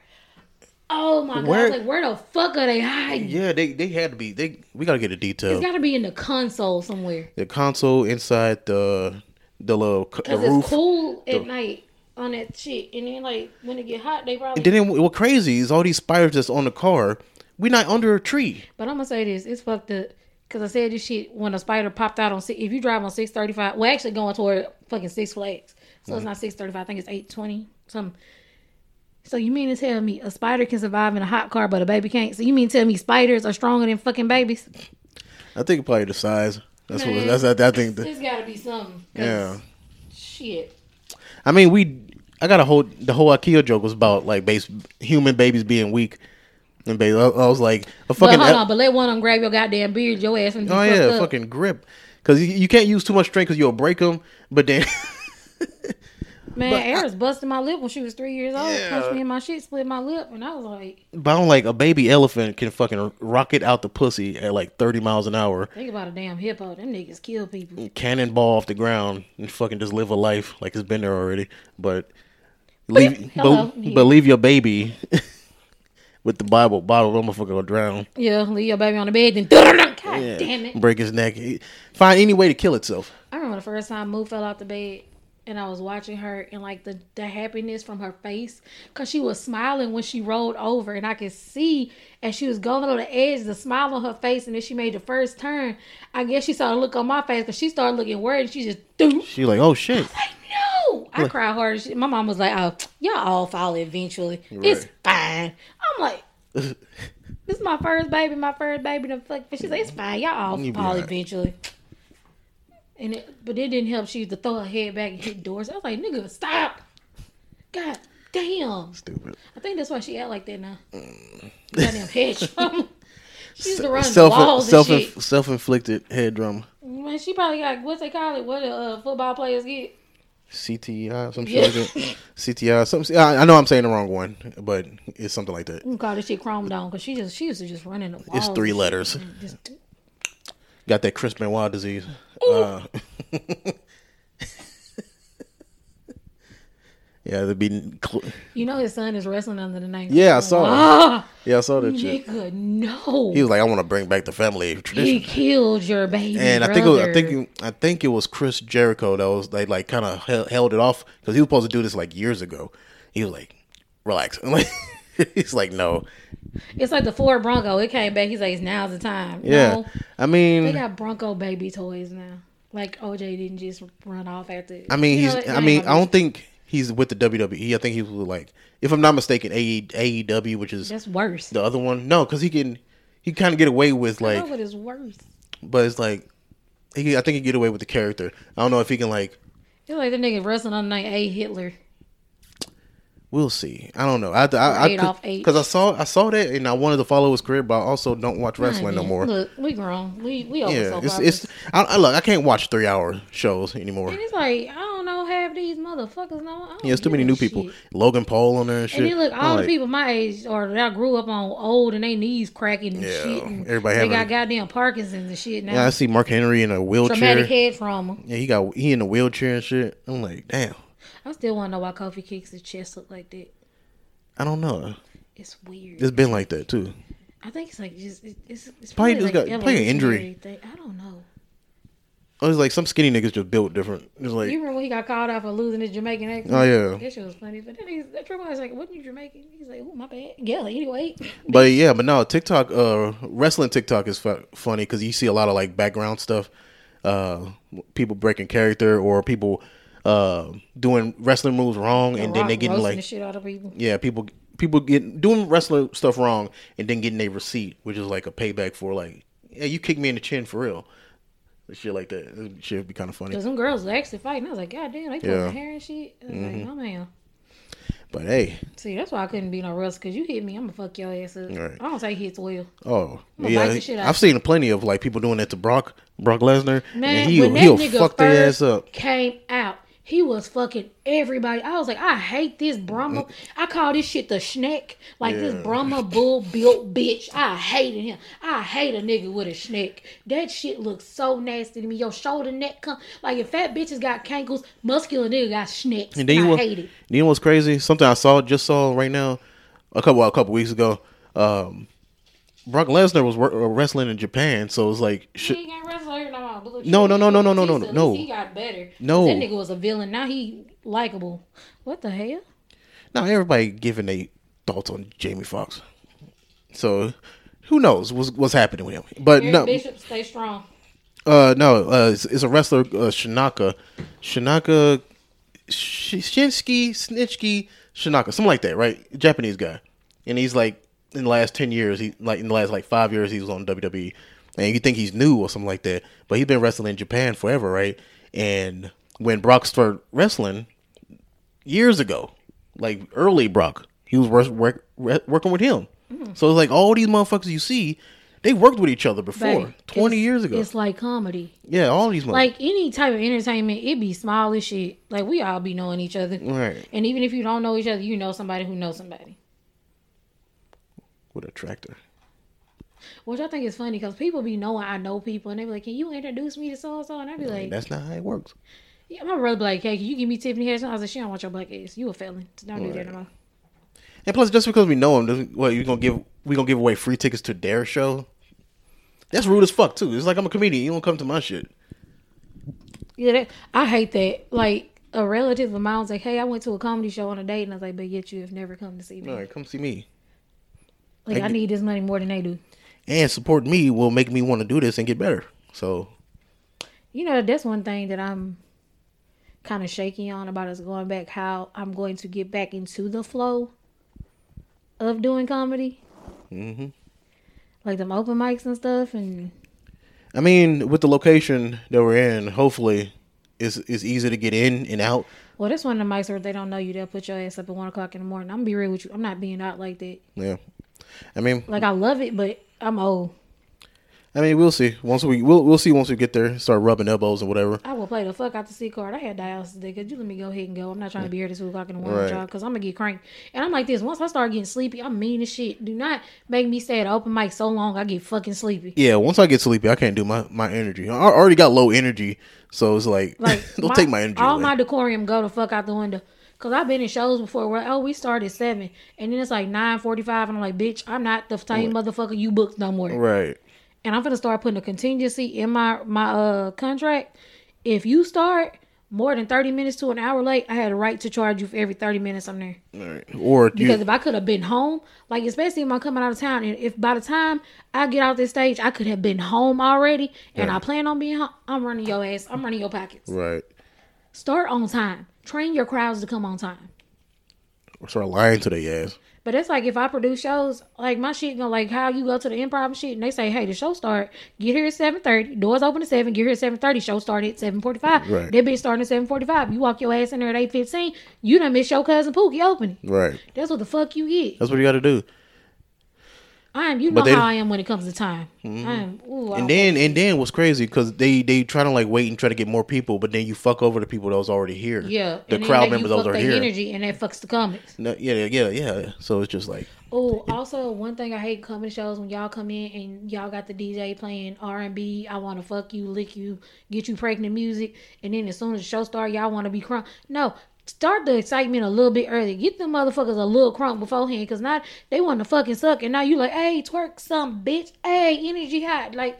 Oh my god! Where- was like, where the fuck are they hiding? Yeah, they they had to be. They we gotta get a It's detail. got to be in the console somewhere. The console inside the the little c- the Cause roof. it's cool at night on that shit, and then like when it get hot, they probably. And then what crazy is all these spiders that's on the car. We not under a tree. But I'm gonna say this: it's fucked up. Cause I said this shit when a spider popped out on six. If you drive on six thirty five, well, actually going toward fucking Six Flags, so it's not six thirty five. I think it's eight twenty. Some. So you mean to tell me a spider can survive in a hot car, but a baby can't? So you mean to tell me spiders are stronger than fucking babies? I think probably the size. That's Man. what. That's I, I think. The, There's got to be something. yeah. Shit. I mean, we. I got a whole. The whole IKEA joke was about like base human babies being weak. And baby, I, I was like a But fucking. hold on, but let one of them grab your goddamn beard, your ass, and oh yeah, fucking grip. Because you, you can't use too much strength because you'll break them. But then. Man, But Eris busted my lip when she was three years old. Yeah. Punched me in my shit, split my lip, and I was like, But I'm like a baby elephant can fucking rocket out the pussy at like 30 miles an hour, think about a damn hippo. Them niggas kill people. cannonball off the ground, and fucking just live a life like it's been there already. But leave, Hello. but, but leave your baby with the Bible. Bible, that motherfucker gonna drown. Yeah, leave your baby on the bed, then God Yeah. damn it. break his neck. Find any way to kill itself. I remember the first time Moo fell out the bed and I was watching her and like the, the happiness from her face because she was smiling when she rolled over and I could see as she was going over the edge the smile on her face and then she made the first turn. I guess she saw the look on my face because she started looking worried and she just threw. She like, oh shit. Like, no! I cried hard. My mom was like, oh, y'all all fall eventually. It's fine. I'm like, this is my first baby, my first baby. The fuck, but she's like, it's fine. Y'all all You fall alright. eventually. And it, but it didn't help. She used to throw her head back and hit doors. I was like, nigga, stop. God damn. Stupid. I think that's why she act like that now. Mm. Goddamn head trauma. She used to run the walls self, and shit. Self inflicted head trauma. Man, she probably got what they call it? What the uh, football players get? CTI, some Yeah. shit like that. CTI, something. I, I know I'm saying the wrong one, but it's something like that. We call this shit chrome down because she just she used to just run in the walls. It's three letters. Just, Got that Chris Benoit disease. Uh, yeah, they'd be. Cl- you know his son is wrestling under the name. Yeah, I saw. Ah, yeah, I saw that shit. nigga, no. He was like, "I want to bring back the family tradition. He killed your baby. And I think it was, I brother. think it- I think it was Chris Jericho that was they like kind of held it off because he was supposed to do this like years ago. He was like, "Relax." He's like, "No." it's like the Ford Bronco. It came back. He's like, now's the time. Yeah, No, I mean, they got Bronco baby toys now. Like OJ didn't just run off after. I mean, he's. know, I mean, I don't think he's with the WWE. I think he was like, if I'm not mistaken, AE, AEW, which is That's worse. the other one. No, because he can, he kind of get away with I like, know, but it's worse. but it's like, he. I think he get away with the character. I don't know if he can like. It's like the nigga wrestling on night A Hitler. We'll see. I don't know. I I Adolf H. because I saw I saw that and I wanted to follow his career, but I also don't watch wrestling no more. Look, we grown. We we yeah, it's it's. I, I look. I can't watch three hour shows anymore. And it's like I don't know half these motherfuckers No, I Yeah, it's too many new shit. people. Logan Paul on there and shit. And then look, all like, the people my age or that I grew up on old and they knees cracking and Yeah, shit. And everybody they having- got goddamn Parkinson's and shit now. Yeah, I see Mark Henry in a wheelchair. Traumatic head trauma. Yeah, he got he in a wheelchair and shit. I'm like, damn. I still want to know why Kofi kicks his chest look like that. I don't know. It's weird. It's been like that too. I think it's like just it, it's it's Probably probably, like got- probably an injury. Thing. I don't know. It was like some skinny niggas just built different. It's like, You remember when he got called out for losing his Jamaican accent? Oh, yeah. that shit was funny. But then he's that Triple H was like, "Wasn't you Jamaican?" He's like, "Oh my bad." Yeah. Anyway, but yeah, but no, TikTok, uh, wrestling TikTok is fu- funny because you see a lot of like background stuff, uh, people breaking character or people uh doing wrestling moves wrong, and then they getting like the shit out of people. yeah, people people get doing wrestling stuff wrong and then getting a receipt, which is like a payback for like, yeah, you kicked me in the chin for real, shit like that. That Shit would be kind of funny. Cause some girls was actually fighting. I was like, God damn, they pulling Yeah. hair and shit. I was like, no man. But hey, See, that's why I couldn't be no wrestler. Cause you hit me, I'm gonna fuck your ass up. Right. I don't take hits well. oh gonna yeah, bite shit out. I've seen plenty of like people doing that to Brock Brock Lesnar, Man, and he when that he'll nigga fuck their ass up. came out, he was fucking everybody. I was like, I hate this Brahma. I call this shit the schneck. Like Yeah. this Brahma bull built bitch. I hated him. I hate a nigga with a schneck. That shit looks so nasty to me. Your shoulder neck come like if fat bitches got cankles, muscular nigga got schnecks. And then you I know, hate it. you know what's crazy? Something I saw just saw right now. a couple a couple weeks ago. Um, Brock Lesnar was uh, wrestling in Japan, so it was like, No more. But look, No, no, no, no, no, no, no, no. He got better. No. that nigga was a villain. Now he likable. What the hell? now everybody giving their thoughts on Jamie Foxx. So who knows what's what's happening with him? But Eric no, Bishop, stay strong. uh, no, uh, it's, it's a wrestler, uh, Shinaka, Shinaka, Sh- Shinsuke, Snitchki, Shinaka, something like that, right? Japanese guy, and he's like in the last ten years, he like in the last like five years, he was on WWE, and you think he's new or something like that, but he's been wrestling in Japan forever, right? And when Brock started wrestling years ago, like early Brock, he was work, work, work- working with him. Mm-hmm. So it's like all these motherfuckers you see, they worked with each other before, Babe, twenty years ago. It's like comedy. Yeah, all these motherfuckers. Like any type of entertainment, it be small as shit. Like we all be knowing each other. Right. And even if you don't know each other, you know somebody who knows somebody. with a tractor. Which I think is funny because people be knowing I know people and they be like, Can you introduce me to so and so? And I be like, That's not how it works. Yeah, my brother be like, Hey, can you give me Tiffany Haddish? I was like, She don't want your black ass. You a felon. Don't do that no more. And plus, just because we know him, doesn't what you gonna give? We gonna give away free tickets to their show? That's rude as fuck too. It's like I'm a comedian. You don't come to my shit. Yeah, that, I hate that. Like a relative of mine was like, "Hey, I went to a comedy show on a date," and I was like, "But yet you have never come to see me. All right, come see me. like I I need this money more than they do." And support me will make me want to do this and get better. So You know, that's one thing that I'm kind of shaky on about us going back. How I'm going to get back into the flow of doing comedy, hmm like them open mics and stuff, and I mean, with the location that we're in, hopefully, it's it's easy to get in and out. well, that's one of the mics where they don't know you, they'll put your ass up at one o'clock in the morning. I'm gonna be real with you. I'm not being out like that. Yeah, I mean, Like I love it, but I'm old. I mean, we'll see. Once we we'll we'll see once we get there, start rubbing elbows and whatever. I will play the fuck out the C card. I had dialysis today. Could you let me go ahead and go? I'm not trying to be here at two o'clock in the morning, Right. y'all, because I'm gonna get cranked. And I'm like this. Once I start getting sleepy, I'm mean as shit. Do not make me stay at open mic so long I get fucking sleepy. Yeah, once I get sleepy, I can't do my my energy. I already got low energy, so it's like, Like don't take my energy All away. my decorum go the fuck out the window. Cause I've been in shows before where oh we start at seven and then it's like nine forty five and I'm like bitch I'm not the same motherfucker you booked no more right. and I'm gonna start putting a contingency in my my uh contract. If you start more than thirty minutes to an hour late, I had a right to charge you for every thirty minutes I'm there. Right. Or Because you, if I could have been home, like especially if I'm coming out of town, and if by the time I get out this stage, I could have been home already, and I plan on being home, I'm running your ass. I'm running your pockets. right. Start on time. Train your crowds to come on time. Or start lying to their ass. But it's like if I produce shows, like my shit, you know, like how you go to the improv and shit, and they say, "Hey, the show start. Get here at seven thirty. Doors open at seven. Get here at seven thirty. Show start at seven forty five. Right. That bitch starting at seven forty five. You walk your ass in there at eight fifteen. You done miss your cousin Pookie opening. Right. That's what the fuck you get. That's what you got to do. I am. You know they- how I am when it comes to time. Mm-hmm. I am. Ooh, I And then and then what's crazy because they they try to like wait and try to get more people, but then you fuck over the people that was already here. yeah, The crowd members those fuck are here. energy, and that fucks the comics. No, yeah, yeah, yeah. So it's just like Oh, also one thing I hate comedy shows when y'all come in and y'all got the DJ playing R and B. I want to fuck you, lick you, get you pregnant music, and then as soon as the show starts, y'all want to be crunk. No, start the excitement a little bit early. Get them motherfuckers a little crunk beforehand, cause not they want to fucking suck, and now you like, hey, twerk some bitch, hey, energy hot, like.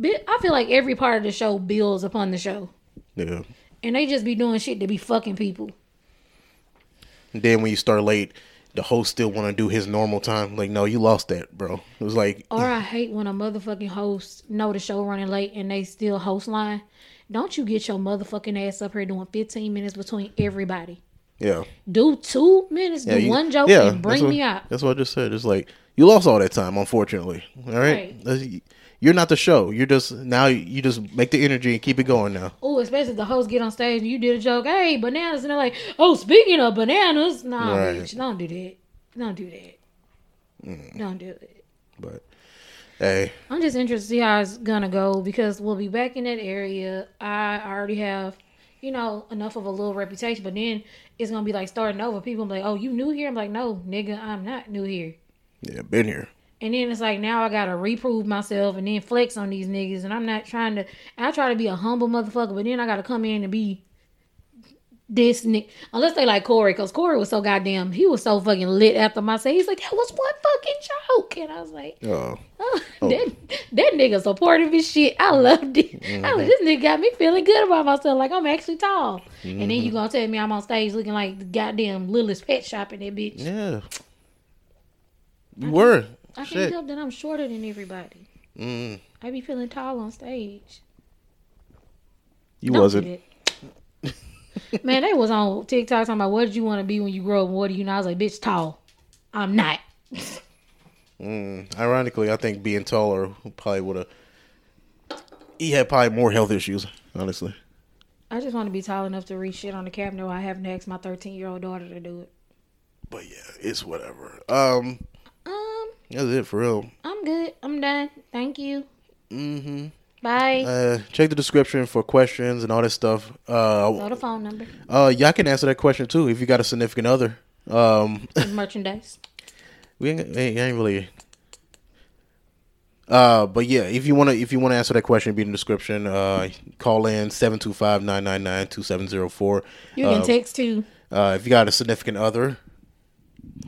I feel like every part of the show builds upon the show, yeah. and they just be doing shit to be fucking people. And then when you start late, the host still want to do his normal time. Like, no, you lost that, bro. It was like, Or I hate when a motherfucking host know the show running late and they still host line. Don't you get your motherfucking ass up here doing 15 minutes between everybody. yeah, Do two minutes, yeah, do you- one joke, yeah, and bring what- me out. That's what I just said. It's like you lost all that time, unfortunately. All right, Right. You're not the show. You're just now. You just make the energy and keep it going now. Oh, especially if the host get on stage and you did a joke, hey, bananas, and they're like, oh, speaking of bananas, nah, Right. bitch, don't do that. Don't do that. Mm. Don't do it. But hey, I'm just interested to see how it's gonna go because we'll be back in that area. I already have, you know, enough of a little reputation, but then it's gonna be like starting over. People be like, "Oh, you new here?" I'm like, "No, nigga, I'm not new here." yeah, been here. And then it's like now I gotta reprove myself and then flex on these niggas, and I'm not trying to. I try to be a humble motherfucker, but then I gotta come in and be this nigga, unless they like Corey, because Corey was so goddamn, he was so fucking lit after my say. He's like, that was one fucking joke. And I was like, Oh, oh, that, that nigga supportive as shit. I loved it. I was, this nigga got me feeling good about myself. Like, I'm actually tall. And then you gonna tell me I'm on stage looking like the goddamn littlest pet shop in that bitch. yeah. You were. I can't help that I'm shorter than everybody. Mm, I be feeling tall on stage. you Don't wasn't. Man, they was on TikTok talking about what did you want to be when you grow up what do you know? I was like, bitch, tall. I'm not. Mm, ironically, I think being taller probably would have. He had probably more health issues, honestly. I just want to be tall enough to reach shit on the cabinet while I haven't asked my 13 year old daughter to do it. But yeah, it's whatever. Um, Um, that's it for real. I'm good. I'm done. Thank you. Mm-hmm. Bye. Uh, check the description for questions and all that stuff. Uh, Go to phone number. uh, y'all can answer that question too if you got a significant other. Um, Merchandise. we ain't, ain't ain't really. Uh, but yeah, if you wanna if you wanna answer that question, be in the description. Uh, call in 725-999-2704. You can Uh, text too. Uh, if you got a significant other,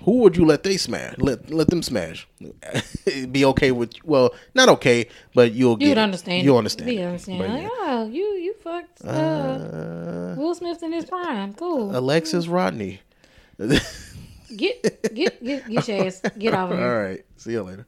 who would you let they smash? Let let them smash. Be okay with well, not okay, but you'll get You'd understand. You'll understand. Understand. But Like, yeah. oh, you you fucked uh, Uh, Will Smith in his prime. Cool. Alexis Rodney. Get get get get your ass get off of All here. right. See you later.